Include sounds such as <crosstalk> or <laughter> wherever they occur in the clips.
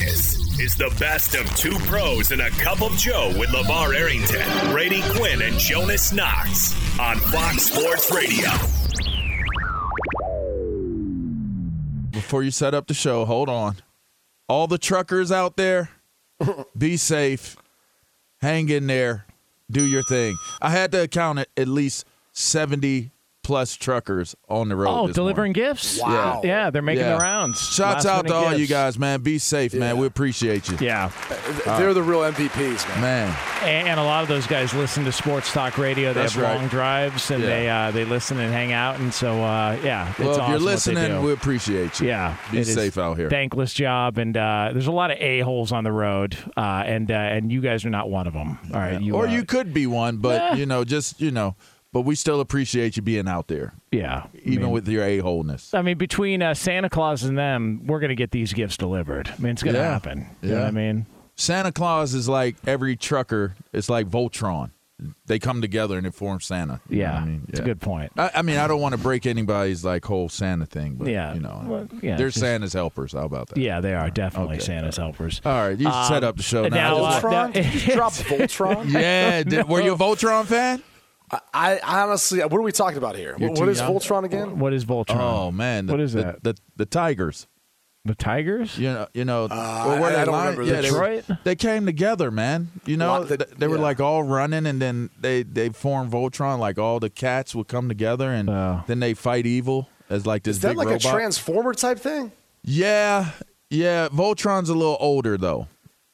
This is the best of two pros and a cup of Joe with LaVar Arrington, Brady Quinn, and Jonas Knox on Fox Sports Radio. Before you set up the show, hold on. All the truckers out there, be safe. Hang in there. Do your thing. I had to count it at least 70 plus truckers on the road. Oh, this delivering morning. gifts? Wow. Yeah, they're making Yeah. the rounds. Shouts out to Last-minute all you guys, man. Be safe, man. We appreciate you. Yeah. They're the real MVPs, man. Man. And, and a lot of those guys listen to sports talk radio. They That's have right. long drives and Yeah. they uh, they listen and hang out. And so, uh, yeah, it's Well, if awesome you're listening, we appreciate you. Yeah, Be safe out here. Thankless job, and uh, there's a lot of a holes on the road, uh, and uh, and you guys are not one of them. All right, you or uh, you could be one, but you know, just you know, but we still appreciate you being out there, yeah, even I mean, with your a holeness. I mean, between uh, Santa Claus and them, we're gonna get these gifts delivered. I mean, it's gonna Yeah. happen. You know Yeah. what I mean? Santa Claus is like every trucker. It's like Voltron. They come together and it forms Santa. Yeah, I mean, it's a good point. I, I mean, I don't want to break anybody's like whole Santa thing, but Yeah. you know, Well, yeah, they're just- Santa's helpers. How about that? Yeah, they are definitely Okay. Santa's helpers. All right, you set up the show now. now, uh, Voltron? <laughs> Did you drop Voltron? yeah, did, were you a Voltron fan? I, I honestly, what are we talking about here? You're What too young. Voltron again? What is Voltron? Oh man, the, What is the, that? The, the Tigers. The Tigers? You know, you know, Uh, or were I- I they don't lying? remember Yeah, they, were- Detroit? they came together, man. You know, Lot- the- th- they were yeah. like all running, and then they they formed Voltron. Like all the cats would come together, and Oh. then they fight evil as like this Is that big like robot. a transformer type thing? yeah, yeah. Voltron's a little older though.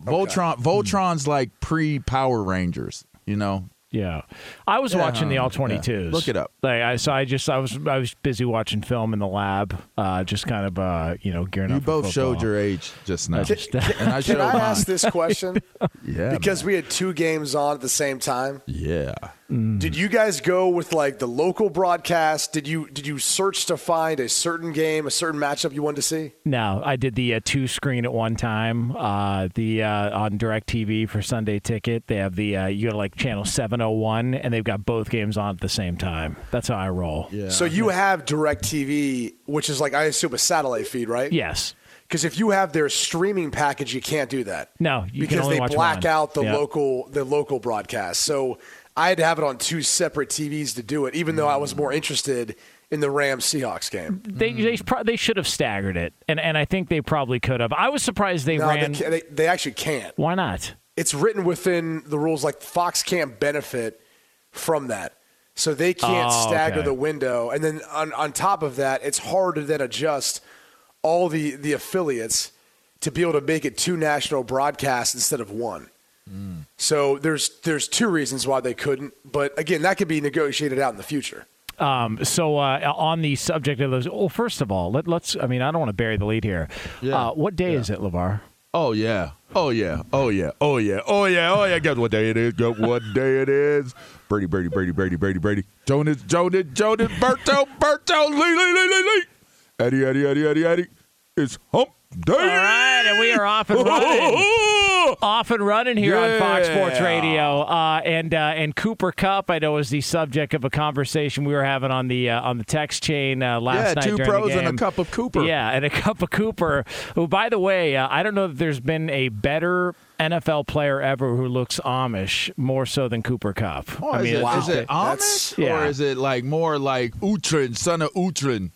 Voltron, Voltron's like pre Power Rangers. You know, Yeah, I was Yeah, watching the yeah. all twenty twos. Look it up. Like I, so I just I was I was busy watching film in the lab, uh, just kind of uh, you know gearing you up. for both showed your age just now, I just- <laughs> and I showed Can I mine. ask this question? <laughs> yeah, because man. we had two games on at the same time. yeah. Did you guys go with like the local broadcast? Did you did you search to find a certain game, a certain matchup you wanted to see? No, I did the uh, two screen at one time. Uh, the uh, on DirecTV for Sunday Ticket, they have the uh, you go to like channel seven hundred one, and they've got both games on at the same time. That's how I roll. Yeah. So you have DirecTV, which is like I assume a satellite feed, right? Yes. Because if you have their streaming package, you can't do that. No, you can because only they watch black one. out the Yep. local the local broadcast. So I had to have it on two separate TVs to do it, even though I was more interested in the Rams Seahawks game. They they, pro- they should have staggered it, and and I think they probably could have. I was surprised they No, ran. they, they, they actually can't. Why not? It's written within the rules. Like Fox can't benefit from that, so they can't Oh, stagger okay. the window. And then on on top of that, it's hard to then adjust all the the affiliates to be able to make it two national broadcasts instead of one. So there's there's two reasons why they couldn't, but again, that could be negotiated out in the future. Um, so uh, on the subject of those, well, first of all, let, let's. I mean, I don't want to bury the lead here. Yeah. Uh, what day is it, LaVar? Oh yeah. Oh yeah. Oh yeah. Oh yeah. Oh yeah. Oh yeah. Guess what day it is? Guess what day it is? Brady, Brady, Brady, Brady, Brady, Brady. Jonas, Jonas, Jonas, Berto, Berto, Lee, Lee, Lee, Lee,Lee. Eddie, Eddie, Eddie, Eddie, Eddie. It's hump day. All right, and we are off and running. <laughs> off and running here on Fox Sports Radio, uh, and uh, and Cooper Kupp, I know, was the subject of a conversation we were having on the uh, on the text chain uh, last Yeah, night. two pros and a cup of Cooper. Yeah, and a <laughs> cup of Cooper. Who, by the way, uh, I don't know that there's been a better NFL player ever who looks Amish more so than Cooper Kupp. Oh, I is, mean, it, it's is it Amish Yeah. or is it like more like Uhtred, son of Uhtred?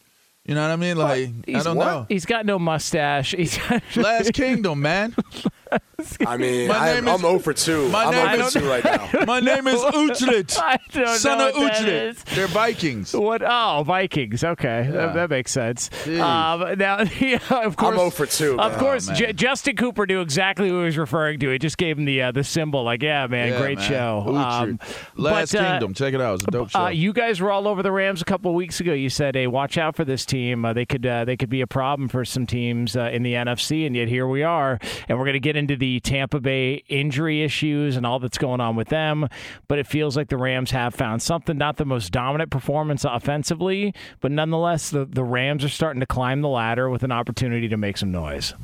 You know what I mean? Like I don't know. He's got no mustache. <laughs> He's got, Last Kingdom, man. <laughs> <laughs> I mean, My I'm, name is- I'm 0 for 2. my I'm name 0 is- for 2 right now. <laughs> My name is Uhtred. <laughs> I don't Son know of what that Uhtred. They're Vikings. What? Oh, Vikings. Okay, that, Yeah. that makes sense. Jeez. Um, now, yeah, of course, 0 for 2, Of man. course, Oh, man. J- Justin Cooper knew exactly who he was referring to. He just gave him the uh, the symbol. Like, yeah, man, Yeah, great man. show. Uhtred. Um, Last but, uh, Kingdom. Check it out. It's a dope show. Uh, you guys were all over the Rams a couple of weeks ago. You said, "Hey, watch out for this team. Uh, they could uh, they could be a problem for some teams uh, in the NFC." And yet here we are, and we're going to get into the Tampa Bay injury issues and all that's going on with them. But it feels like the Rams have found something. Not the most dominant performance offensively, but nonetheless, the the Rams are starting to climb the ladder with an opportunity to make some noise.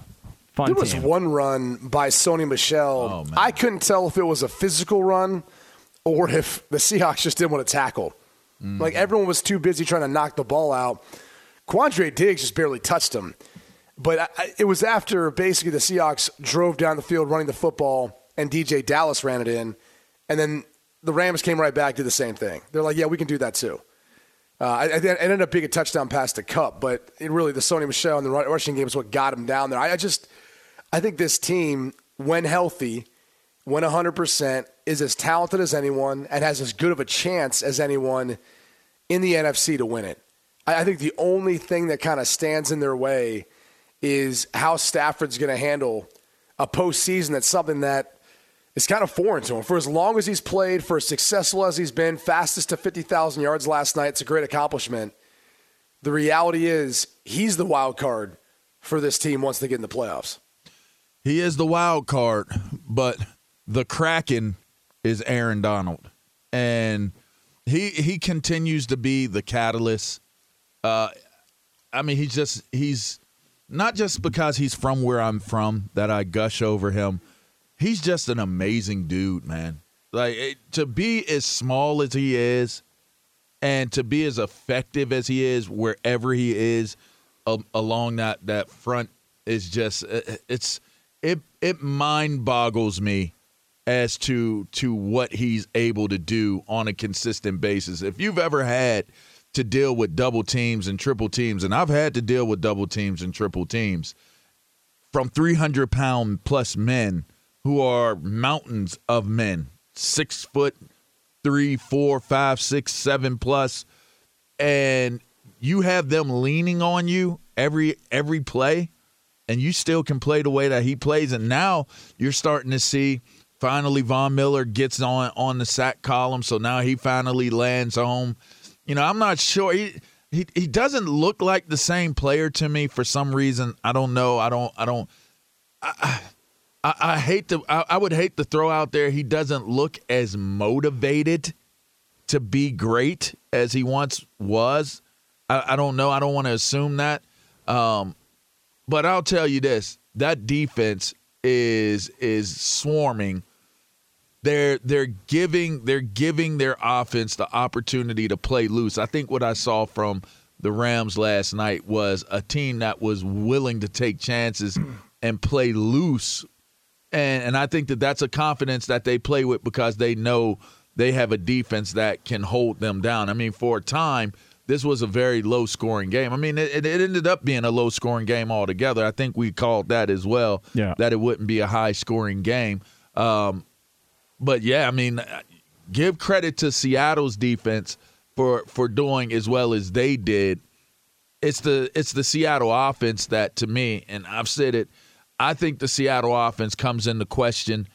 Fun There was one run by Sony Michel. Oh. I couldn't tell if it was a physical run or if the Seahawks just didn't want to tackle. Mm. Like everyone was too busy trying to knock the ball out. Quandre Diggs just barely touched him. But I, it was after basically the Seahawks drove down the field running the football and DeeJay Dallas ran it in, and then the Rams came right back, did the same thing. They're like, yeah, we can do that too. Uh, it ended up being a touchdown pass to Kupp, but it really the Sony Michel and the rushing game is what got him down there. I, I just, I think this team, when healthy, when 100%, is as talented as anyone and has as good of a chance as anyone in the NFC to win it. I, I think the only thing that kind of stands in their way is how Stafford's going to handle a postseason that's something that is kind of foreign to him. For as long as he's played, for as successful as he's been, fastest to 50,000 yards last night, it's a great accomplishment. The reality is he's the wild card for this team once they get in the playoffs. He is the wild card, but the Kraken is Aaron Donald. And he he continues to be the catalyst. Uh, I mean, he's just he's not just because he's from where I'm from that I gush over him – he's just an amazing dude, man. Like it, to be as small as he is, and to be as effective as he is wherever he is uh, along that that front is just uh, it's it it mind boggles me as to to what he's able to do on a consistent basis. If you've ever had to deal with double teams and triple teams, and I've had to deal with double teams and triple teams from 300 pound plus men who are mountains of men, six foot, three, four, five, six, seven plus, and you have them leaning on you every every play, and you still can play the way that he plays. And now you're starting to see finally Von Miller gets on on the sack column, so now he finally lands home. You know, I'm not sure he. He, he doesn't look like the same player to me for some reason. I don't know. I don't. I don't. I, I, I hate to. I, I would hate to throw out there. He doesn't look as motivated to be great as he once was. I, I don't know. I don't want to assume that. Um, but I'll tell you this: that defense is is swarming. They're they're giving they're giving their offense the opportunity to play loose. I think what I saw from the Rams last night was a team that was willing to take chances and play loose and and I think that that's a confidence that they play with because they know they have a defense that can hold them down. I mean, for a time, this was a very low scoring game. I mean, it, it ended up being a low scoring game altogether. I think we called that as well. Yeah. That it wouldn't be a high scoring game. Um, but yeah, I mean, give credit to Seattle's defense for for doing as well as they did. It's the it's the Seattle offense that to me, and I've said it I think the Seattle offense comes into question.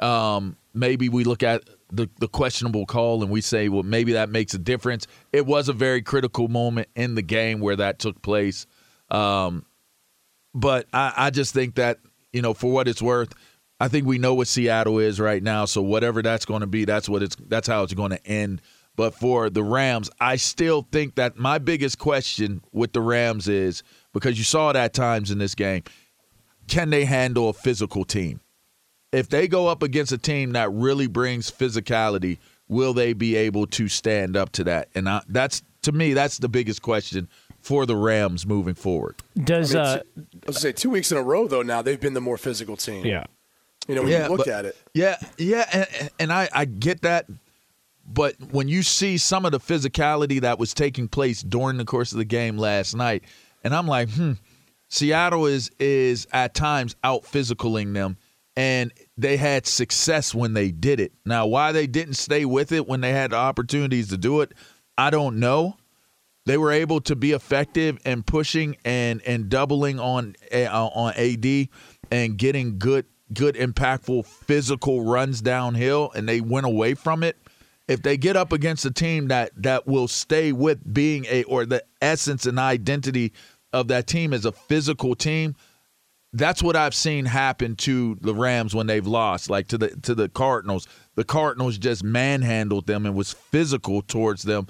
Um, maybe we look at the, the questionable call and we say, well, maybe that makes a difference. It was a very critical moment in the game where that took place. Um, but I, I just think that, you know, for what it's worth, I think we know what Seattle is right now. So whatever that's going to be, that's what it's that's how it's going to end. But for the Rams, I still think that my biggest question with the Rams is because you saw it at times in this game can they handle a physical team? If they go up against a team that really brings physicality, will they be able to stand up to that? And I, that's to me, that's the biggest question for the Rams moving forward. Does I, mean, uh, I was say two weeks in a row though? Now they've been the more physical team. Yeah, you know when yeah, you look but, at it. Yeah, yeah, and, and I, I get that. But when you see some of the physicality that was taking place during the course of the game last night, and I'm like, hmm, Seattle is is at times out physicaling them, and they had success when they did it. Now, why they didn't stay with it when they had the opportunities to do it, I don't know. They were able to be effective and pushing and and doubling on uh, on AD and getting good good impactful physical runs downhill, and they went away from it. If they get up against a team that that will stay with being a or the essence and identity of that team as a physical team. That's what I've seen happen to the Rams when they've lost, like to the to the Cardinals. The Cardinals just manhandled them and was physical towards them.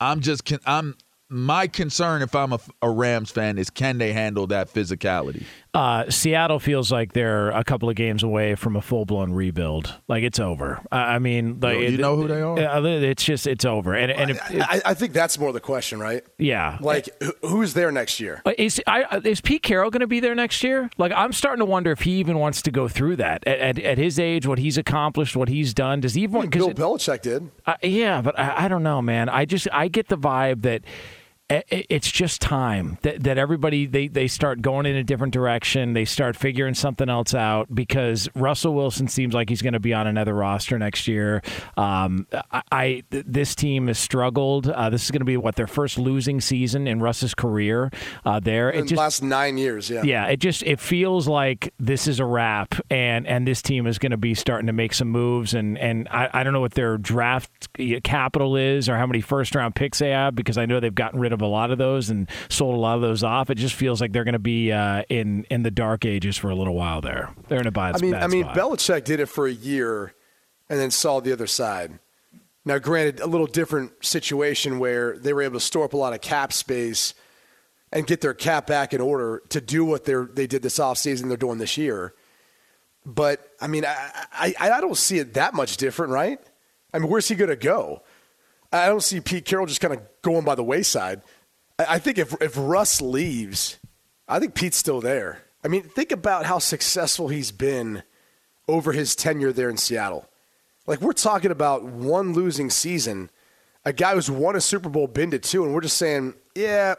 I'm just I'm my concern if I'm a, a, Rams fan is can they handle that physicality? Uh, Seattle feels like they're a couple of games away from a full blown rebuild. Like it's over. I mean, like You know who they are? Uh, It's just it's over. And and if, I, I think that's more the question, right? yeah, Like, who's there next year? Uh, Is I, is Pete Carroll going to be there next year? Like I'm starting to wonder if he even wants to go through that at, at, at his age, what he's accomplished, what he's done. Does he even? Bill it- Belichick did. I, yeah, but I, I don't know, man. I just I get the vibe that it's just time that, that everybody they, they start going in a different direction. They start figuring something else out because Russell Wilson seems like he's going to be on another roster next year. Um, I, I this team has struggled. Uh, this is going to be what their first losing season in Russ's career. Uh, there, In it just last nine years, yeah. yeah, it just it feels like this is a wrap, and and this team is going to be starting to make some moves, and and I, I don't know what their draft capital is or how many first round picks they have because I know they've gotten rid of a lot of those and sold a lot of those off. It just feels like they're going to be uh, in in the dark ages for a little while there. They're in a bad. I mean, bad I mean, spot. Belichick did it for a year, and then saw the other side. Now, granted, a little different situation where they were able to store up a lot of cap space and get their cap back in order to do what they they did this offseason they're doing this year. But I mean, I, I I don't see it that much different, right? I mean, where's he going to go? I don't see Pete Carroll just kind of going by the wayside. I, I think if if Russ leaves, I think Pete's still there. I mean, think about how successful he's been over his tenure there in Seattle. Like we're talking about one losing season, a guy who's won a Super Bowl, been to two, and we're just saying, yeah,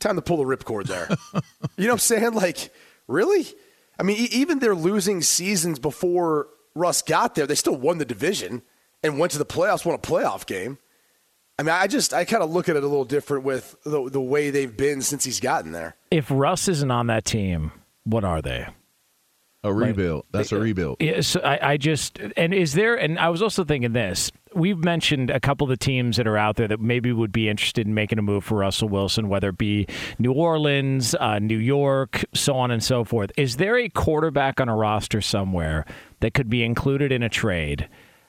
time to pull the ripcord there. <laughs> you know what I'm saying? Like, really? I mean, e- even their losing seasons before Russ got there, they still won the division and went to the playoffs, won a playoff game. I mean, I just I kind of look at it a little different with the the way they've been since he's gotten there. if Russ isn't on that team, what are they? A rebuild. That's a rebuild. Yes, I, I just and is there and I was also thinking this. We've mentioned a couple of the teams that are out there that maybe would be interested in making a move for Russell Wilson, whether it be New Orleans, uh, New York, so on and so forth. Is there a quarterback on a roster somewhere that could be included in a trade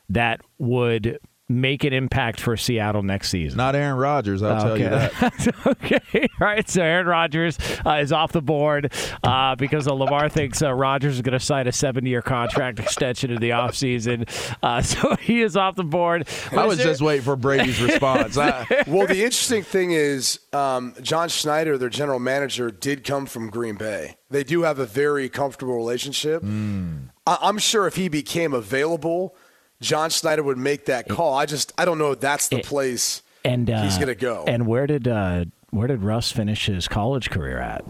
that would make an impact for Seattle next season? Not Aaron Rodgers, I'll tell you Okay. that. <laughs> okay. All right. So Aaron Rodgers uh, is off the board uh, because uh, Lamar thinks uh, Rodgers is going to sign a seven year contract extension in the offseason. Uh, <laughs> so he is off the board. I was just waiting for Brady's response. I, <laughs> well, the interesting thing is, um, John Schneider, their general manager, did come from Green Bay. They do have a very comfortable relationship. I- I'm sure if he became available, John Schneider would make that call. I just, I don't know if that's the place and uh, he's going to go. And where did uh, where did Russ finish his college career at?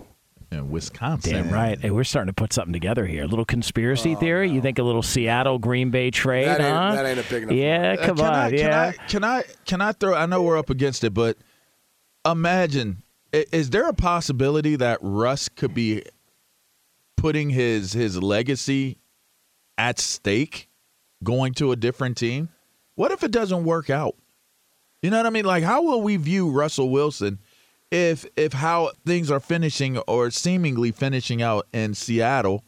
in Wisconsin. Damn right. Hey, we're starting to put something together here. A little conspiracy theory. You think a little Seattle Green Bay trade? That ain't- huh? that ain't a big enough Yeah, Uh, come can on. I, yeah. Can I, can I can I throw? I know we're up against it, but imagine is there a possibility that Russ could be putting his his legacy at stake, going to a different team? What if it doesn't work out? You know what I mean? Like, how will we view Russell Wilson if if how things are finishing or seemingly finishing out in Seattle?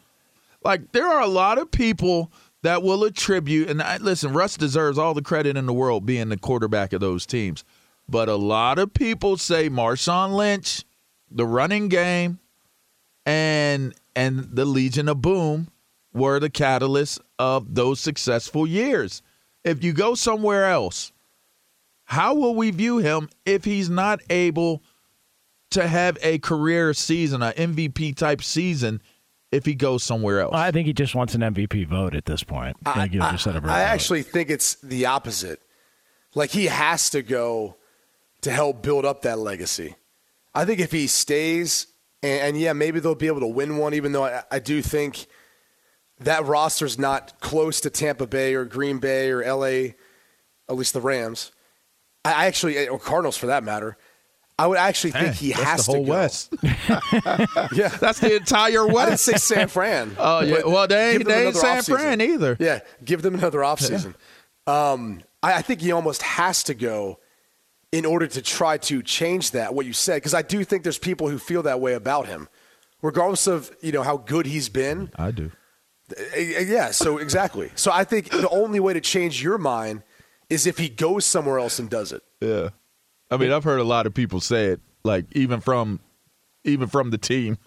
Like, there are a lot of people that will attribute, and I, listen, Russ deserves all the credit in the world being the quarterback of those teams. But a lot of people say Marshawn Lynch, the running game, and and the Legion of Boom were the catalyst of those successful years. If you go somewhere else, how will we view him if he's not able to have a career season, an MVP type season, if he goes somewhere else? I think he just wants an MVP vote at this point. I, think he'll set up a I vote. actually think it's the opposite. Like he has to go to help build up that legacy. I think if he stays, and, and yeah, maybe they'll be able to win one, even though I, I do think that roster's not close to Tampa Bay or Green Bay or LA, at least the Rams. I I actually, or Cardinals for that matter. I would actually think he That's has the whole to go. West. <laughs> Yeah, That's the entire I didn't West. say San Fran. <laughs> Oh yeah. Well, they give ain't, they ain't another San offseason. Fran either. Yeah, give them another offseason. Um, I, I think he almost has to go in order to try to change that. What you said, because I do think there's people who feel that way about him, regardless of you know how good he's been. I do. Yeah, so exactly. So I think the only way to change your mind is if he goes somewhere else and does it. Yeah. I mean, I've heard a lot of people say it, like even from even from the team.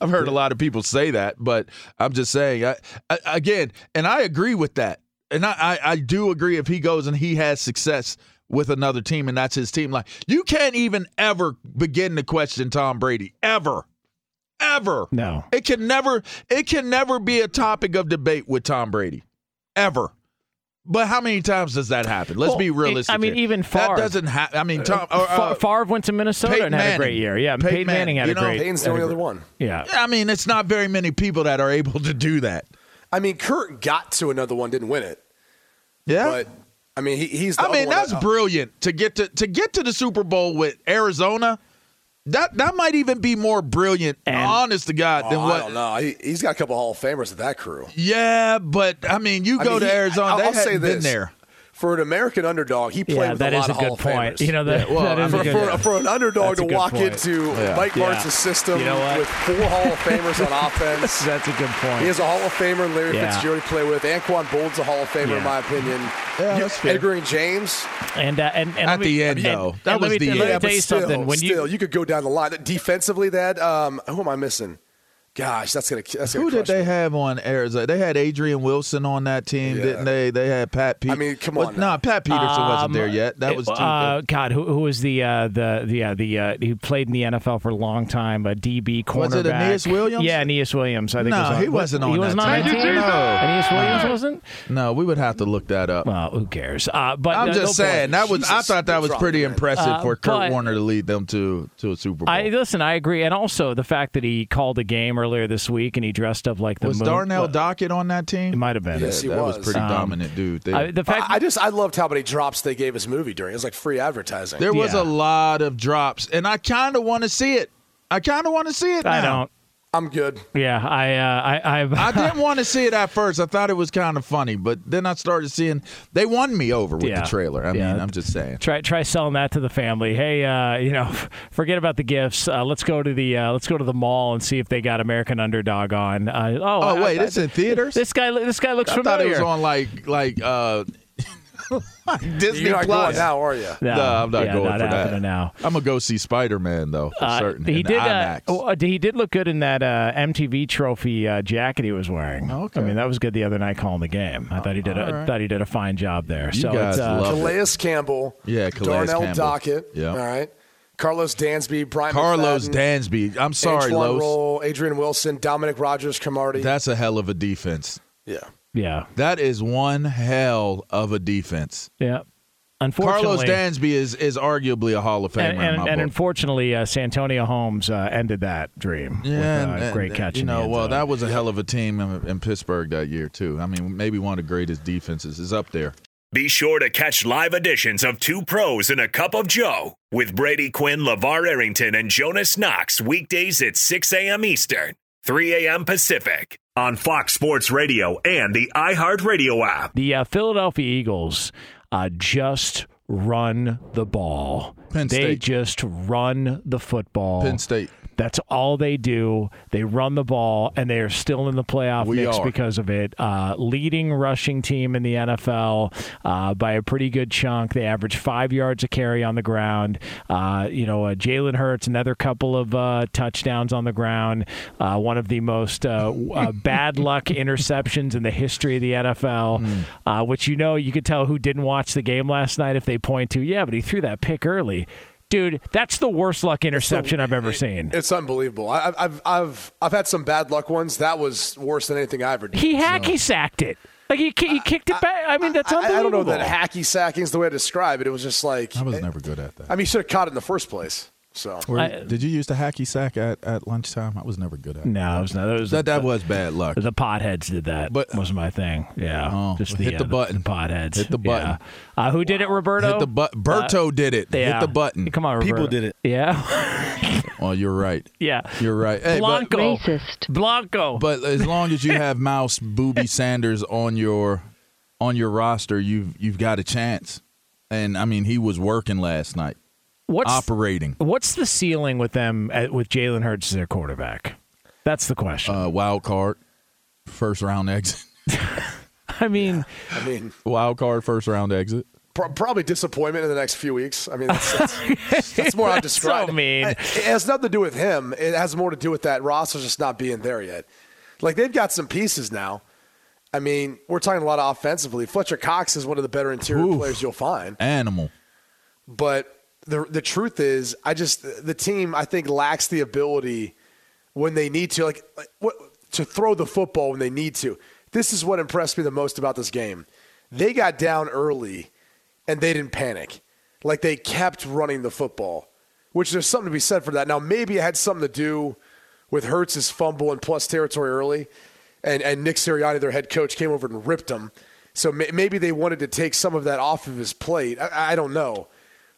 I've heard a lot of people say that, but I'm just saying I, I, again, and I agree with that, and I, I I do agree if he goes and he has success with another team and that's his team. Like you can't even ever begin to question Tom Brady ever, ever. No. It can never it can never be a topic of debate with Tom Brady. Ever. But how many times does that happen? Let's Well, be it- realistic. I mean, here. even that Favre- doesn't happen. I mean, Tom. Uh, uh, Favre went to Minnesota Peyton and had a great year. Yeah, Peyton Peyton, Manning had Manning, a you know, great. Payton's the only other one. Yeah. I mean, it's not very many people that are able to do that. I mean, Kurt got to another one, didn't win it, Yeah. but I mean, he, he's. The I mean, one that's that- brilliant to get to to get to the Super Bowl with Arizona. That that might even be more brilliant, And- honest to God, Oh, than I what. don't know. He, he's got a couple Hall of Famers with that crew. Yeah, but I mean, you I go mean, to he- Arizona. I'll, they I'll say hadn't this. been there. For an American underdog, he played Yeah, with that a lot a of Hall good of point. Famers. You know that, Yeah, well, that is I a mean, good. for, for an underdog to walk point. into Yeah. Mike Yeah. Martz's system You know with four Hall of Famers on <laughs> offense. That's a good point. He has a Hall of Famer and Larry Yeah. Fitzgerald to play with. Anquan Bold's a Hall of Famer, Yeah. in my opinion. Yeah, You- that's fair. Edgerrin James. and, uh, and, and At me- the end, though. and That let was me, the let me end. tell you still, something. When still, you could go down the line. Defensively, that, um, who am I missing? Gosh, that's gonna that's gonna Who did they me. have on Arizona? They had Adrian Wilson on that team, Yeah. didn't they? They had Pat. Pe- I mean, come Well, on No, now. Pat Peterson wasn't there Um, yet. That was too. uh, God. Who, who was the uh, the the uh, the uh, he played in the NFL for a long time? A DB cornerback. Was it Aeneas Williams? Yeah, Aeneas Williams. I think. No, was on, he wasn't on He that wasn't on team. that team. No. Aeneas Williams wasn't. no, we would have to look that up. Well, who cares? Uh, but I'm uh, just no point. saying that was. I thought that was wrong pretty man? impressive Uh, for Kurt Warner to lead them to to a Super Bowl. I listen. I agree, and also the fact that he called a game earlier this week and he dressed up like the was moon. Darnell Well, Dockett on that team? It might have been. Yes, he that was, was. pretty Um, dominant, dude. They- I, the fact I, I just I loved how many drops they gave his movie during. It was like free advertising. there was yeah. a lot of drops, and I kind of want to see it. I kind of want to see it. I don't. I'm good. Yeah, I, uh, I, I've, I didn't <laughs> want to see it at first. I thought it was kind of funny, but then I started seeing they won me over with Yeah. the trailer. I Yeah. mean, I'm just saying. try try selling that to the family. Hey, uh, you know, forget about the gifts. Uh, let's go to the uh, let's go to the mall and see if they got American Underdog on. Uh, oh, Oh wait, I- it's in theaters. this guy this guy looks I familiar. thought it was on like like uh <laughs> Disney You're not Plus. going now, are you? No, No, I'm not yeah, going not for happening that. now. I'm gonna go see Spider Man though for Uh, certain. he did. Uh, IMAX. oh, he did look good in that uh, MTV Trophy uh, jacket he was wearing. Okay. I mean that was good the other night calling the game. I thought he did. A, all right. thought he did a fine job there. You so guys it's, uh, love it. Campbell. Yeah, Calais Darnell Campbell. Dockett. Yeah. All right. Carlos Dansby, Brian Carlos McFadden, Dansby. I'm sorry, Antrel Los. Rolle, Adrian Wilson, Dominique Rodgers, Cromartie. That's a hell of a defense. yeah. Yeah, That is one hell of a defense. yeah. Unfortunately, Carlos Dansby is is arguably a Hall of Famer and, in and, my and unfortunately, uh, Santonio Holmes uh, ended that dream. Yeah, with, uh, and- and, great catch. You know, well, zone. that was a hell of a team in, in Pittsburgh that year too. I mean, maybe one of the greatest defenses is up there. Be sure to catch live editions of Two Pros and a Cup of Joe with Brady Quinn, LaVar Arrington, and Jonas Knox weekdays at 6 a.m. Eastern, 3 a.m. Pacific on Fox Sports Radio and the iHeartRadio app. the uh, Philadelphia Eagles uh, just run the ball. Penn they just run the football. Penn State. That's all they do. They run the ball, and they are still in the playoff We mix are. because of it. Uh, leading rushing team in the NFL uh, by a pretty good chunk. They average five yards a carry on the ground. Uh, you know, uh, Jalen Hurts, another couple of uh, touchdowns on the ground. Uh, one of the most uh, uh, <laughs> bad luck interceptions in the history of the NFL, uh, which you know you could tell who didn't watch the game last night if they point to, yeah, but he threw that pick early. Dude, that's the worst luck interception I've ever seen. It's unbelievable. I, I've I've I've had some bad luck ones. That was worse than anything I ever did. He hacky sacked it. Like he, he kicked it back. I mean, that's I, I don't know that hacky sacking is the way to describe it. It was just like I was never good at that. I mean, you should have caught it in the first place. So Were- I- did you use the hacky sack at, at lunchtime? I was never good at it. No, it was not. That was That that was bad luck. the potheads did that. But- was my thing. Yeah, Oh, just hit uh, the button. potheads. Hit the Yeah. button. Uh, who did it, Roberto? Hit the button. Berto did it. Yeah. Hit the button. Come on, Roberto. People did it. Yeah, <laughs> Oh, you're right. yeah. You're right. Hey, but, Blanco. Racist. Blanco. but as long as you <laughs> have Mouse Booby Sanders on your on your roster, you've you've got a chance. And I mean, he was working last night, what's operating. what's the ceiling with them uh, with Jalen Hurts as their quarterback? That's the question. Uh, wild card, first round exit. <laughs> I mean, I mean, Wild card, first round exit. probably disappointment in the next few weeks. I mean, that's, that's, <laughs> that's more how to describe so mean. it. It has nothing to do with him. It has more to do with that roster's just not being there yet. Like they've got some pieces now. I mean, we're talking a lot of offensively. Fletcher Cox is one of the better interior Oof. players you'll find. Animal. But the the truth is, I just the team I think lacks the ability when they need to, like, like what, to throw the football when they need to. This is what impressed me the most about this game. They got down early, and they didn't panic. Like they kept running the football, which there's something to be said for that. Now maybe it had something to do with Hurts's fumble and plus territory early, and and Nick Sirianni, their head coach, came over and ripped him. So may, maybe they wanted to take some of that off of his plate. I, I don't know.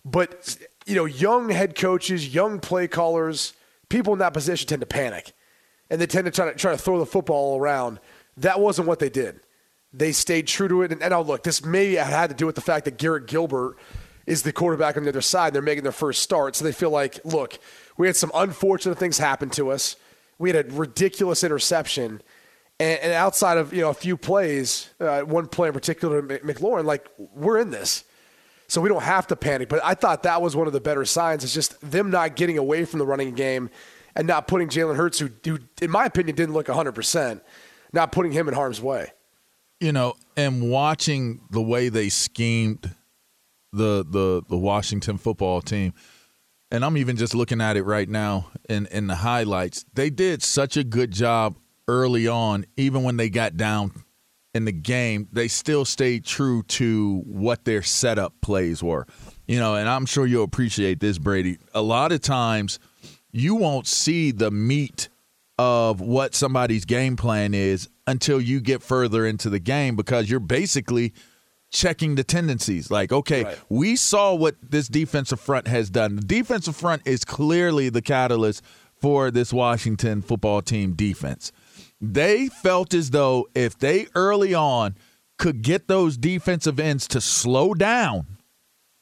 But you know, young head coaches, young play callers, people in that position tend to panic, and they tend to try to try to throw the football around. That wasn't what they did. They stayed true to it. And, and look, this may have had to do with the fact that Garrett Gilbert is the quarterback on the other side. They're making their first start, so they feel like, look, we had some unfortunate things happen to us. We had a ridiculous interception. And, and outside of you know a few plays, uh, one play in particular, McLaurin, like we're in this so we don't have to panic. But I thought that was one of the better signs. It's just them not getting away from the running game and not putting Jalen Hurts, who, who, in my opinion, didn't look 100%, not putting him in harm's way. You know, and watching the way they schemed the the the Washington football team, and I'm even just looking at it right now in in the highlights. They did such a good job early on, even when they got down in the game, they still stayed true to what their setup plays were. You know, and I'm sure you'll appreciate this, Brady. A lot of times you won't see the meat of what somebody's game plan is until you get further into the game because you're basically checking the tendencies. Like, okay, right. we saw what this defensive front has done. The defensive front is clearly the catalyst for this Washington football team defense. They felt as though if they early on could get those defensive ends to slow down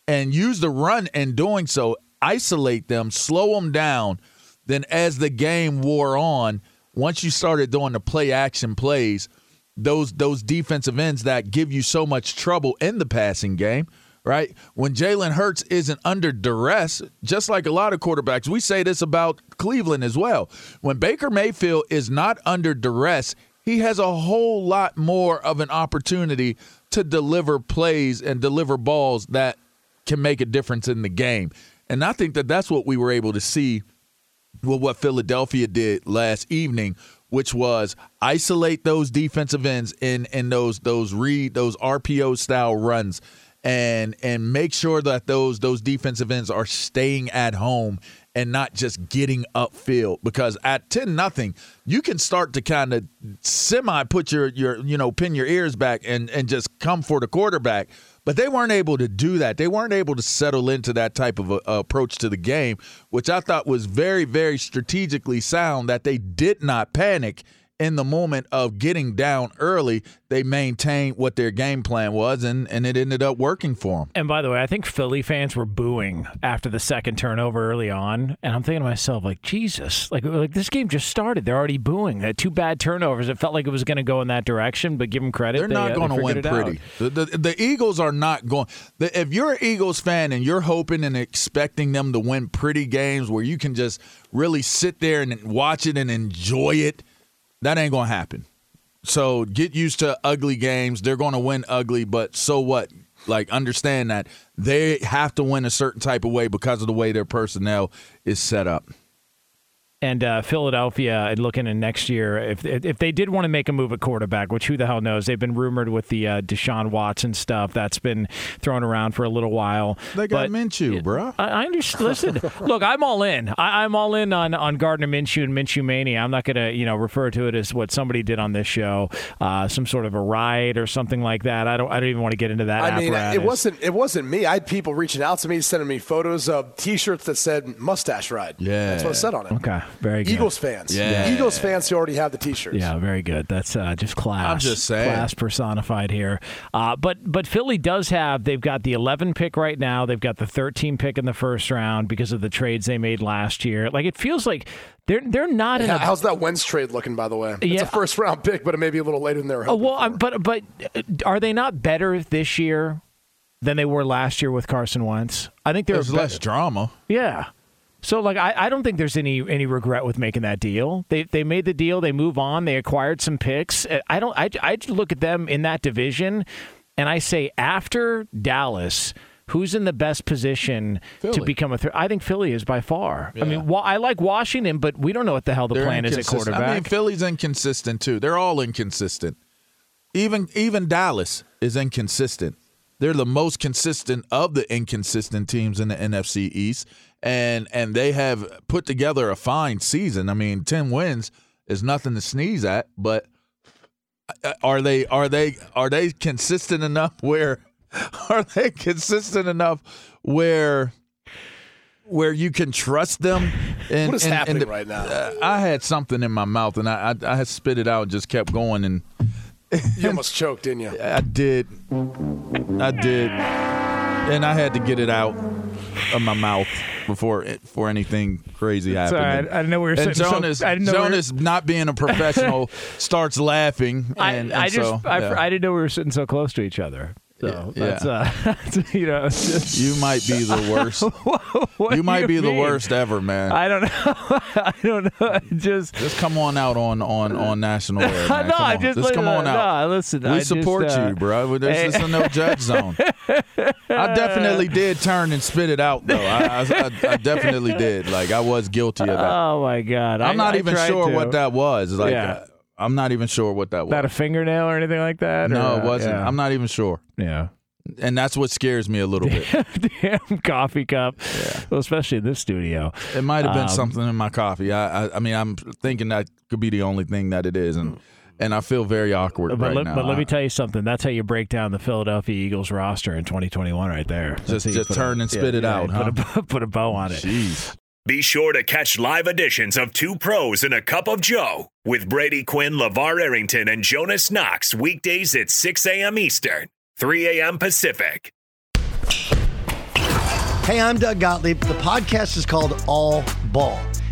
and use the run and doing so, isolate them, slow them down, then as the game wore on, once you started doing the play action plays, those those defensive ends that give you so much trouble in the passing game – right? When Jalen Hurts isn't under duress, just like a lot of quarterbacks, we say this about Cleveland as well. When Baker Mayfield is not under duress, he has a whole lot more of an opportunity to deliver plays and deliver balls that can make a difference in the game. And I think that that's what we were able to see with what Philadelphia did last evening, which was isolate those defensive ends in in those those read those RPO style runs and and make sure that those those defensive ends are staying at home and not just getting upfield because at 10 nothing you can start to kind of semi put your your you know pin your ears back and and just come for the quarterback. But they weren't able to do that. They weren't able to settle into that type of a, a approach to the game which I thought was very very strategically sound that they did not panic in the moment of getting down early, they maintained what their game plan was, and, and it ended up working for them. And by the way, I think Philly fans were booing after the second turnover early on, and I'm thinking to myself, like, Jesus, like, like this game just started. They're already booing. They had two bad turnovers. It felt like it was going to go in that direction, but give them credit. They're they, not uh, going to win pretty. The, the, the, Eagles are not going. The, if you're an Eagles fan and you're hoping and expecting them to win pretty games where you can just really sit there and watch it and enjoy it – that ain't going to happen. So get used to ugly games. They're going to win ugly, but so what? Like, understand that they have to win a certain type of way because of the way their personnel is set up. And uh, Philadelphia, and looking in next year, if if they did want to make a move at quarterback, which who the hell knows? They've been rumored with the uh, Deshaun Watson stuff that's been thrown around for a little while. They got but, Minshew, bro. I, I understand. Listen, <laughs> look, I'm all in. I, am all in on on Gardner Minshew and Minshew mania. I'm not going to you know refer to it as what somebody did on this show, uh, some sort of a riot or something like that. I don't. I don't even want to get into that. I apparatus. mean, it wasn't. It wasn't me. I had people reaching out to me, sending me photos of T-shirts that said "mustache ride." Yeah, that's what it said on it. Okay. Very good. Eagles fans. Yeah. Eagles fans who already have the T-shirts. Yeah, very good. That's uh, just class. I'm just saying. Class personified here. Uh, but but Philly does have. They've got the 11 pick right now. They've got the 13 pick in the first round because of the trades they made last year. Like it feels like they're they're not in. Yeah, a, how's that Wentz trade looking? By the way, it's yeah, a first round pick, but it may be a little later than they were. Oh well, for. but but are they not better this year than they were last year with Carson Wentz. I think There's less drama. Yeah. So like I, I don't think there's any any regret with making that deal. They they made the deal. They move on. They acquired some picks. Uh, I don't. I I look at them in that division, and I say after Dallas. Who's in the best position Philly. to become a threat? I think Philly is by far. I mean, wa- I like Washington, but we don't know what the hell the They're plan is at quarterback. I mean, Philly's inconsistent too. They're all inconsistent. Even even Dallas is inconsistent. They're the most consistent of the inconsistent teams in the NFC East, and and they have put together a fine season. I mean, ten wins is nothing to sneeze at, but uh, are they are they are they consistent enough <laughs> where are they consistent enough where where you can trust them and What is and- happening right now? uh, I had something in my mouth and I, I I had spit it out and just kept going and You almost choked, didn't you? <laughs> I did I did and I had to get it out of my mouth before it- before anything crazy happened. Sorry, I- And- I didn't know we were and sitting so- Jonas, I didn't know we were- Jonas, not being a professional, <laughs> starts laughing. I, And, I and just so, I, yeah. I didn't know we were sitting so close to each other. So Yeah. that's uh, <laughs> you know, just, you might be the <laughs> worst. what you might do be the worst ever, man. I don't know. <laughs> I don't know. I just just come on out on on on national air. Man. no, come on. just, just come on out. No, listen, We I just, support uh, you, bro. There's hey. just a no judge zone. I definitely did turn and spit it out, though. I, I, I, definitely did. Like I was guilty of that. Oh my god! I'm not even sure to. what that was. Like Yeah. uh, I'm not even sure what that was. Not a fingernail or anything like that. no, or, it wasn't. yeah. I'm not even sure. Yeah. And that's what scares me a little bit. <laughs> Damn coffee cup. Well, especially in this studio. It might have been Um, something in my coffee. I, I I mean, I'm thinking that could be the only thing that it is, and and I feel very awkward But, right let, now. but let me tell you something. That's how you break down the Philadelphia Eagles roster in 2021, right there. That's Just- just put a- turn and spit it out, Put, a, <laughs> put a bow on it. Jeez. Be sure to catch live editions of Two Pros and a Cup of Joe with Brady Quinn, LaVar Arrington, and Jonas Knox weekdays at 6 a.m. Eastern, 3 a.m. Pacific. Hey, I'm Doug Gottlieb. The podcast is called All Ball.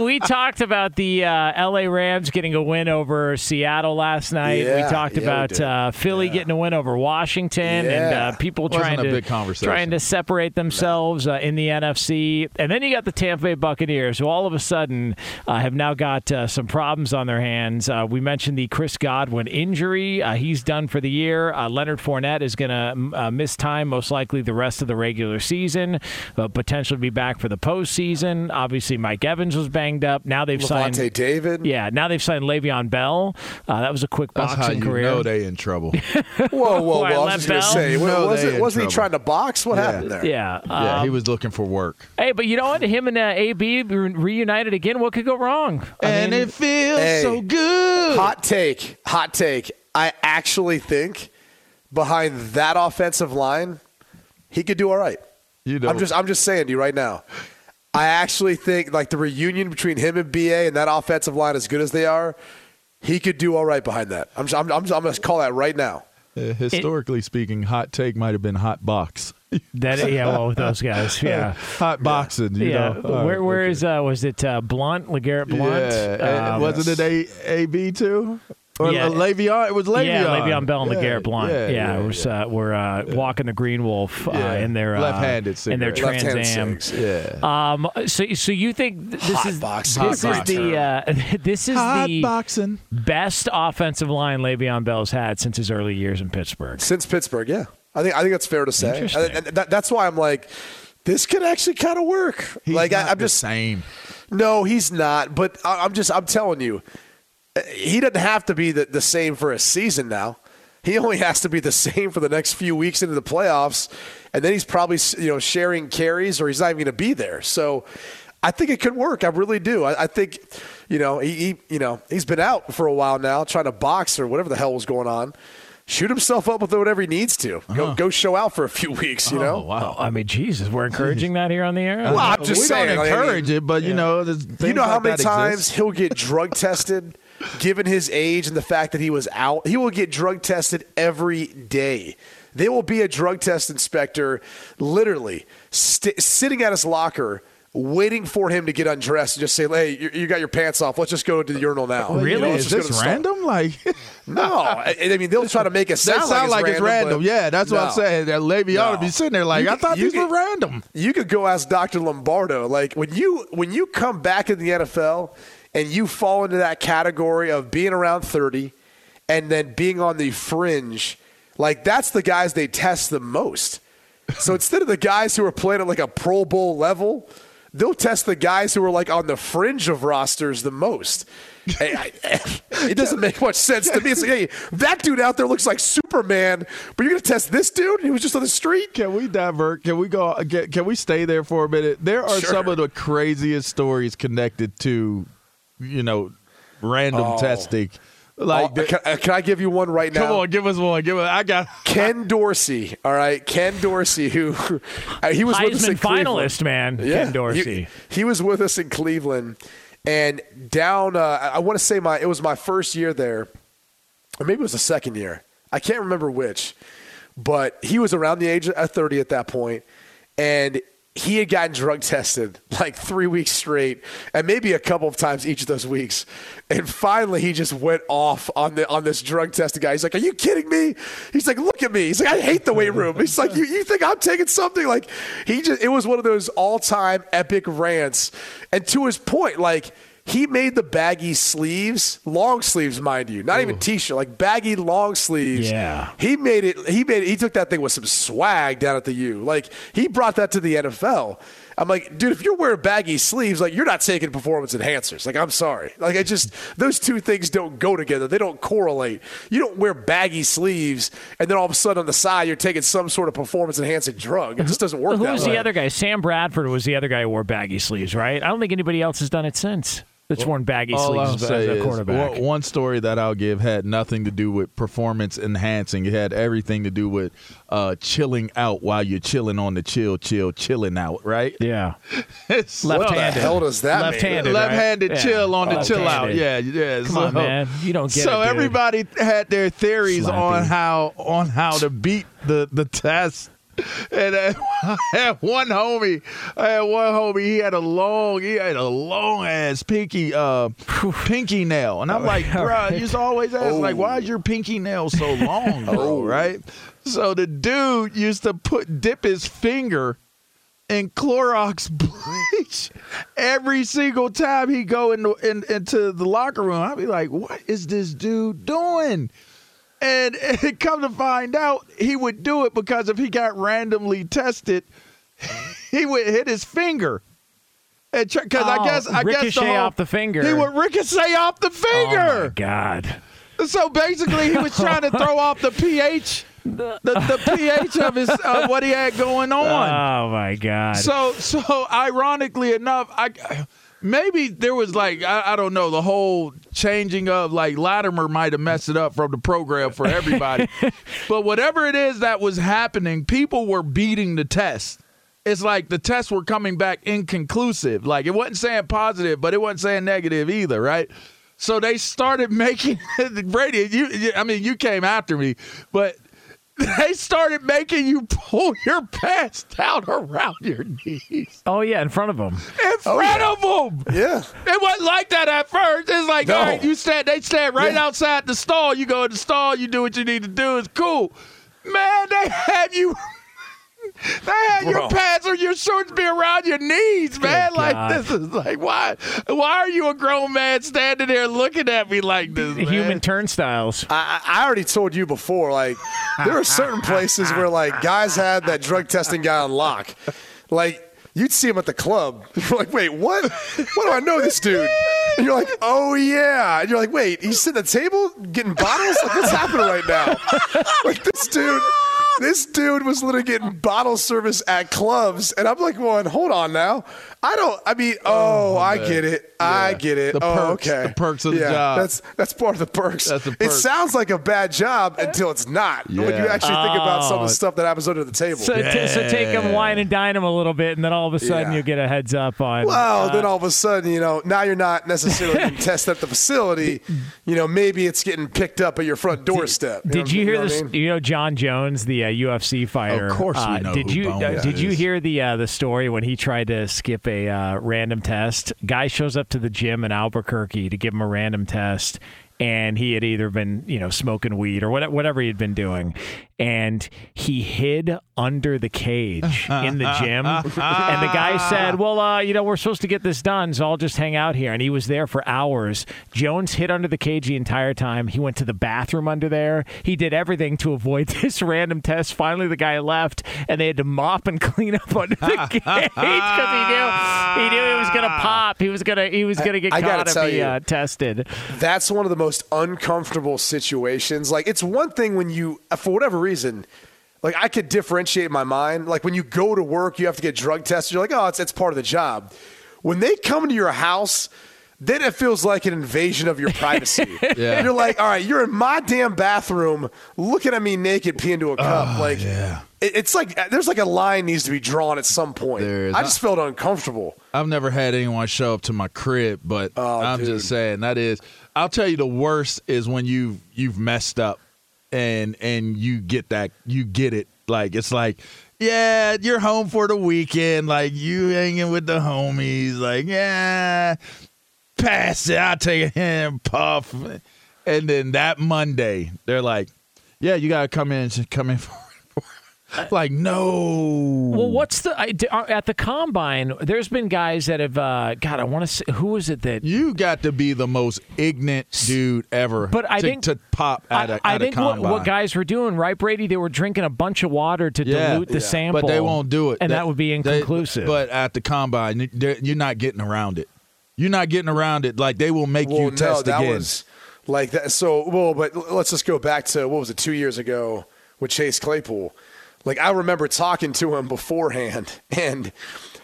We talked about the uh, LA Rams getting a win over Seattle last night. we talked yeah, about did. uh, Philly getting a win over Washington, and uh, people trying to trying to separate themselves uh, in the NFC. And then you got the Tampa Bay Buccaneers, who all of a sudden uh, have now got uh, some problems on their hands. Uh, we mentioned the Chris Godwin injury; uh, he's done for the year. Uh, Leonard Fournette is going to uh, miss time, most likely the rest of the regular season, but potentially be back for the postseason. Obviously, Mike Evans was banged up. Now they've signed. Lavonte David. Yeah, now they've signed Le'Veon Bell. Uh, that was a quick That's boxing how you career. know they in trouble. Whoa, <laughs> whoa, whoa! Why, I was let just going to Bell? say, You know was it, wasn't he trying to box? What happened there? yeah, yeah, he um, was looking for work. Hey, but you know what? Him and uh, AB re- reunited again. What could go wrong? I and mean, it feels Hey. so good. Hot take, hot take. I actually think behind that offensive line, he could do all right. You know, I'm just I'm just saying to you right now. I actually think like the reunion between him and BA and that offensive line, as good as they are, he could do all right behind that. I'm just, I'm, I'm, I'm going to call that right now. uh, historically speaking, hot take might have been hot box. <laughs> that yeah, well, with those guys, <laughs> yeah. hot boxing. You Yeah, know? Where right, where okay. is uh was it uh, Blunt LeGarrette Blunt? Yeah, Um, wasn't it A A B too? Or Yeah. Le'Veon? It was Le'Veon. Yeah, Le'Veon Bell and yeah, LeGarrette Blunt. Yeah, Yeah, we're, yeah. Uh, we're uh, walking the Green Wolf uh, Yeah. in their uh, Left-handed in their. Trans Am. yeah. Um, so, so you think th- this Hot is box. this Hot is box. the uh, <laughs> this is Hot the boxing. best offensive line Le'Veon Bell's had since his early years in Pittsburgh. Since Pittsburgh, yeah. I think I think that's fair to say. Interesting. And- and that, that's why I'm like, this could actually kind of work. He's like not I, I'm the just same. No, he's not. But I- I'm just I'm telling you, he doesn't have to be the, the same for a season now. He only has to be the same for the next few weeks into the playoffs, and then he's probably you know sharing carries or he's not even going to be there. So I think it could work. I really do. I, I think you know he, he you know he's been out for a while now trying to box or whatever the hell was going on. shoot himself up with whatever he needs to. Go uh-huh. go show out for a few weeks. You oh, know. Oh, wow. I mean, Jesus, we're encouraging that here on the air. Well, I'm just we saying. don't like, I mean, encourage it, but you know, there's you things know how like many times exist. he'll get drug tested, <laughs> given his age and the fact that he was out. He will get drug tested every day. There will be a drug test inspector, literally st- sitting at his locker. Waiting for him to get undressed and just say, "Hey, you, you got your pants off. Let's just go to the urinal now." Really? You know, Is just go to this random? Like <laughs> No, I, I mean they'll try to make it That sound, sound like, it's random. but Yeah, that's what I'm saying. That lady ought to be sitting there like, You I could- thought you these were random. You could go ask Dr. Lombardo. Like when you when you come back in the NFL and you fall into that category of being around 30 and then being on the fringe, like that's the guys they test the most. So instead of the guys who are playing at like a Pro Bowl level, they'll test the guys who are like on the fringe of rosters the most. <laughs> Hey, I- it doesn't make much sense to me. It's like, hey, that dude out there looks like Superman, but you're going to test this dude who was just on the street? Can we divert? Can we go? Can, can we stay there for a minute? There are Sure. some of the craziest stories connected to, you know, random Oh. testing. Like, Oh, can, uh, can I give you one right now? come on, give us one. Give us. I got. <laughs> Ken Dorsey. All right, Ken Dorsey, who <laughs> uh, he was with us in Heisman Cleveland. man, Yeah, Ken Dorsey. He, he was with us in Cleveland, and down. Uh, I want to say my it was my first year there, or maybe it was the second year. I can't remember which, but he was around the age of thirty at that point, and he had gotten drug tested like three weeks straight, and maybe a couple of times each of those weeks. And finally, he just went off on the on this drug tested guy. He's like, "Are you kidding me?" He's like, "Look at me." He's like, "I hate the weight room." He's like, "You you think I'm taking something?" Like he just it was one of those all time epic rants. And to his point, like. He made the baggy sleeves, long sleeves, mind you, not even t-shirt, like baggy long sleeves. Yeah. He made it. He made it. He took that thing with some swag down at the U. Like he brought that to the NFL. I'm like, dude, if you're wearing baggy sleeves, like you're not taking performance enhancers. Like I'm sorry. Like I just those two things don't go together. They don't correlate. You don't wear baggy sleeves and then all of a sudden on the side you're taking some sort of performance enhancing drug. It just doesn't work. Who was way. the other guy? Sam Bradford was the other guy who wore baggy sleeves, right? I don't think anybody else has done it since. That's worn baggy All I'll sleeves as a quarterback. one- one story that I'll give had nothing to do with performance enhancing. It had everything to do with uh, chilling out while you're chilling on the chill, chill, chilling out. Right? yeah, <laughs> It's- What the left-handed. hell does that? Left-handed. left-handed right? chill on the Yeah. chill out. Yeah, yeah. Come so, on, man. You don't get so it, dude. everybody had their theories Slappy. on how on how to beat the the test. And I <laughs> had one homie, I had one homie. He had a long, he had a long ass pinky, uh, pinky nail, and I'm like, bro, you just always ask, like, why is your pinky nail so <laughs> long, bro? Right? So the dude used to put dip his finger in Clorox bleach every single time he go into in, into the locker room. I'd be like, "What is this dude doing?" And, <laughs> and come to find out, he would do it because if he got randomly tested, <laughs> he would hit his finger. And because I Oh, guess I guess ricochet the whole, off the finger. He would ricochet off the Oh my finger. God. So basically, he was trying to throw off the pH, <laughs> the, the pH of his of what he had going on. Oh my God. So, so ironically enough, I maybe there was like I, I don't know the whole changing of like Latimer might have messed it up from the program for everybody, <laughs> but whatever it is that was happening, people were beating the test. It's like the tests were coming back inconclusive. Like it wasn't saying positive, but it wasn't saying negative either, right? So they started <laughs> making <laughs> the Brady. You- I mean, you came after me, but they started making you pull your pants down around your knees oh yeah, in front of them. in oh, front of them. Yeah. It wasn't like that at first. It's like, No. all right, you stand, they stand right Yeah. outside the stall. You go in the stall, you do what you need to do. It's cool. Man, they have you. They had your Bro. pants or your shorts be around your knees, man. Like God. this is like why? Why are you a grown man standing there looking at me like this? man? Human turnstiles. I, I already told you before, like there are certain places where like guys had that drug testing guy on lock. Like you'd see him at the club. You're <laughs> like, wait, what? What do I know this dude? And you're like, oh yeah. And you're like, wait, he's sitting at the table getting bottles? Like what's happening right now? Like this dude this dude was literally getting bottle service at clubs, and I'm like, going, hold on now. I don't. I mean, oh, I get it. I get it. The oh, perks- okay. the perks of the yeah, job. That's that's part of the perks. That's the It sounds like a bad job until it's not. When you Yeah. actually think about some of Oh. the stuff that happens under the table. So, t- so take them, wine and dine them a little bit, and then all of a sudden Yeah. you get a heads up on. Well, uh, then all of a sudden, you know, now you're not necessarily getting tested at the facility. You know, maybe it's getting picked up at your front doorstep. know Did what- you hear know what I this? mean? You know Jon Jones, the uh, UFC fighter. Of course we uh, know Did who you Bones uh, did you hear the uh, the story when he tried to skip a uh, random test? Guy shows up to the gym in Albuquerque to give him a random test, and he had either been you know smoking weed or whatever he had been doing, and he hid under the cage in the gym. <laughs> and the guy said, "Well, uh, you know, we're supposed to get this done, so I'll just hang out here." And he was there for hours. Jones hid under the cage the entire time. He went to the bathroom under there. He did everything to avoid <laughs> this random test. Finally, the guy left, and they had to mop and <laughs> clean up under the cage because he knew he knew he was gonna pop. He was gonna he was gonna get I gotta if tell he you. uh, tested. that's one of the most uncomfortable situations. Like, it's one thing when you, for whatever reason, like I could differentiate my mind. Like when you go to work, you have to get drug tested. You're like, oh, it's it's part of the job. When they come to your house, then it feels like an invasion of your privacy. <laughs> Yeah. You're like, all right, you're in my damn bathroom, looking at me naked, pee into a oh, cup. like, yeah. it- it's like there's like a line needs to be drawn at some point. I just felt uncomfortable. I've never had anyone show up to my crib, but Oh, I'm dude. just saying that is. I'll tell you the worst is when you you've messed up, and and you get that you get it like it's like. Yeah, you're home for the weekend. Like you hanging with the homies. Like, yeah, pass it. I'll take a hand puff. And then that Monday, they're like, "Yeah, you gotta come in. Come in for." <laughs> like, no. Well, what's the I, d- uh, at the combine? There's been guys that have. Uh, God, I want to say who is it that You got to be the most ignorant dude ever. But I to, think- to pop at a I, I at think a what, combine. what guys were doing, right, Brady? They were drinking a bunch of water to Yeah. dilute the Yeah. sample, but they won't do it, and They- that would be they- inconclusive. but at the combine, you're not getting around it. You're not getting around it. Like they will make Well, you test no, that again. was like that. So, well, but let's just go back to what was it two years ago with Chase Claypool. Like I remember talking to him beforehand, and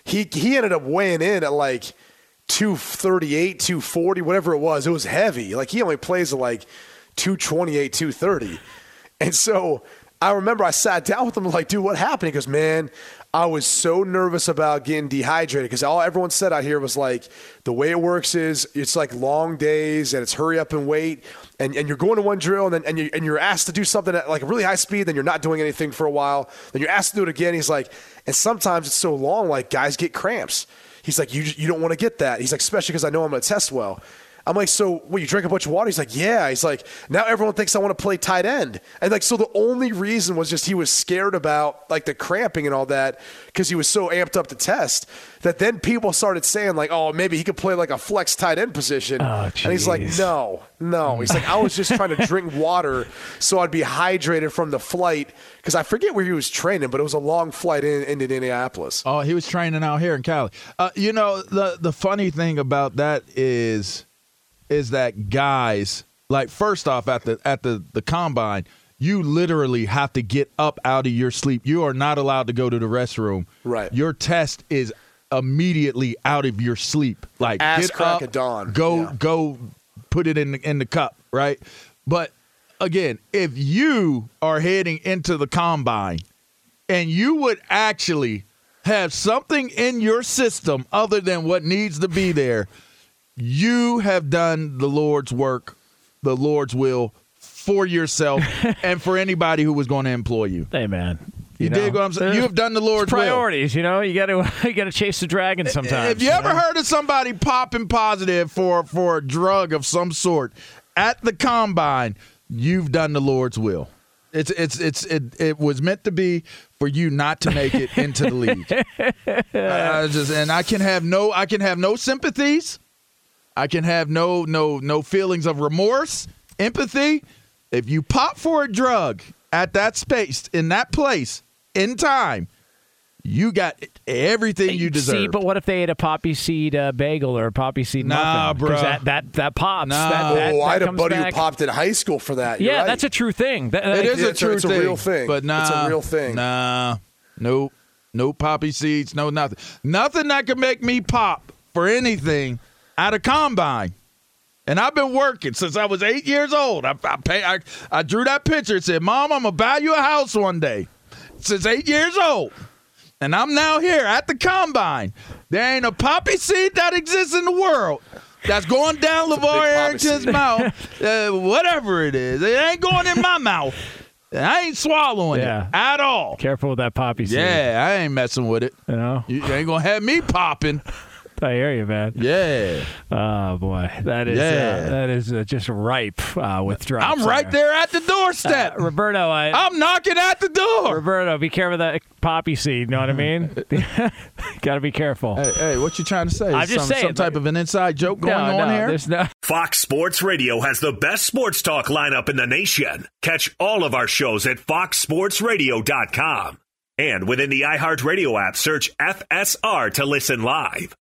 he he ended up weighing in at like 238, 240, whatever it was. It was heavy. Like he only plays at like 228, 230. And so I remember I sat down with him like, dude, what happened? He goes, man, I was so nervous about getting dehydrated because all everyone said out here was like, the way it works is it's like long days and it's hurry up and wait. And, and you're going to one drill and then and, you, and you're asked to do something at like a really high speed, then you're not doing anything for a while. Then you're asked to do it again. He's like, and sometimes it's so long, like guys get cramps. He's like, you, you don't want to get that. He's like, especially because I know I'm going to test well. I'm like, so what, you drink a bunch of water? He's like, yeah. He's like, now everyone thinks I want to play tight end. And like, so the only reason was just he was scared about like the cramping and all that because he was so amped up to test that then people started saying like, oh, maybe he could play like a flex tight end position. Oh, and he's like, no, no. He's like, I was just trying to <laughs> drink water so I'd be hydrated from the flight because I forget where he was training, but it was a long flight in, into Indianapolis. Oh, he was training out here in Cali. Uh, you know, the the funny thing about that is is that guys like first off at the at the the combine, you literally have to get up out of your sleep. You are not allowed to go to the restroom. Right. Your test is immediately out of your sleep. Like Ass get crack up, of dawn. Go Yeah. go put it in the, in the cup, right? But again, if you are heading into the combine and you would actually have something in your system other than what needs to be there, you have done the Lord's work, the Lord's will for yourself <laughs> and for anybody who was going to employ you. hey, man, You, know, dig what I'm saying? You have done the Lord's will. priorities. You know, you got to <laughs> you got to chase the dragon sometimes. Have you ever know? heard of somebody popping positive for for a drug of some sort at the combine, you've done the Lord's will. It's it's it's it, it was meant to be for you not to make it into the league. <laughs> I just and I can have no I can have no sympathies. I can have no no no feelings of remorse, empathy. If you pop for a drug at that space in that place in time, you got everything you deserve. See, but what if they ate a poppy seed uh, bagel or a poppy seed Nah, muffin? 'Cause bruh. That, that that pops. Nah. That, that, oh, that I had a buddy back. who popped in high school for that. You're Yeah, right. that's a true thing. That, It is Yeah, a it's a- true it's a thing, real thing. But nah, It's a real thing. Nah, nope, no poppy seeds, no nothing, nothing that could make me pop for anything at a combine. And I've been working since I was eight years old. I, I, pay, I, I drew that picture and said, "Mom, I'm gonna buy you a house one day." Since eight years old, and I'm now here at the combine. There ain't a poppy seed that exists in the world that's going down LaVar Arrington's mouth, uh, whatever it is. It ain't going in my mouth. I ain't swallowing Yeah. it at all. Careful with that poppy seed. Yeah, I ain't messing with it. You know? You ain't gonna have me popping. I hear you, man. Yeah, Oh boy, that is Yeah. uh, that is uh, just ripe uh, with drugs. I'm right there at the doorstep. Uh, Roberto, I, I'm knocking at the door. Roberto, be careful of that poppy seed. You know what I mean? <laughs> <laughs> Got to be careful. Hey, hey, what you trying to say? I'm just some, saying, some type of an inside joke going no, on no, here. there's no. <laughs> Fox Sports Radio has the best sports talk lineup in the nation. Catch all of our shows at foxsportsradio.com. And within the iHeartRadio app, search FSR to listen live.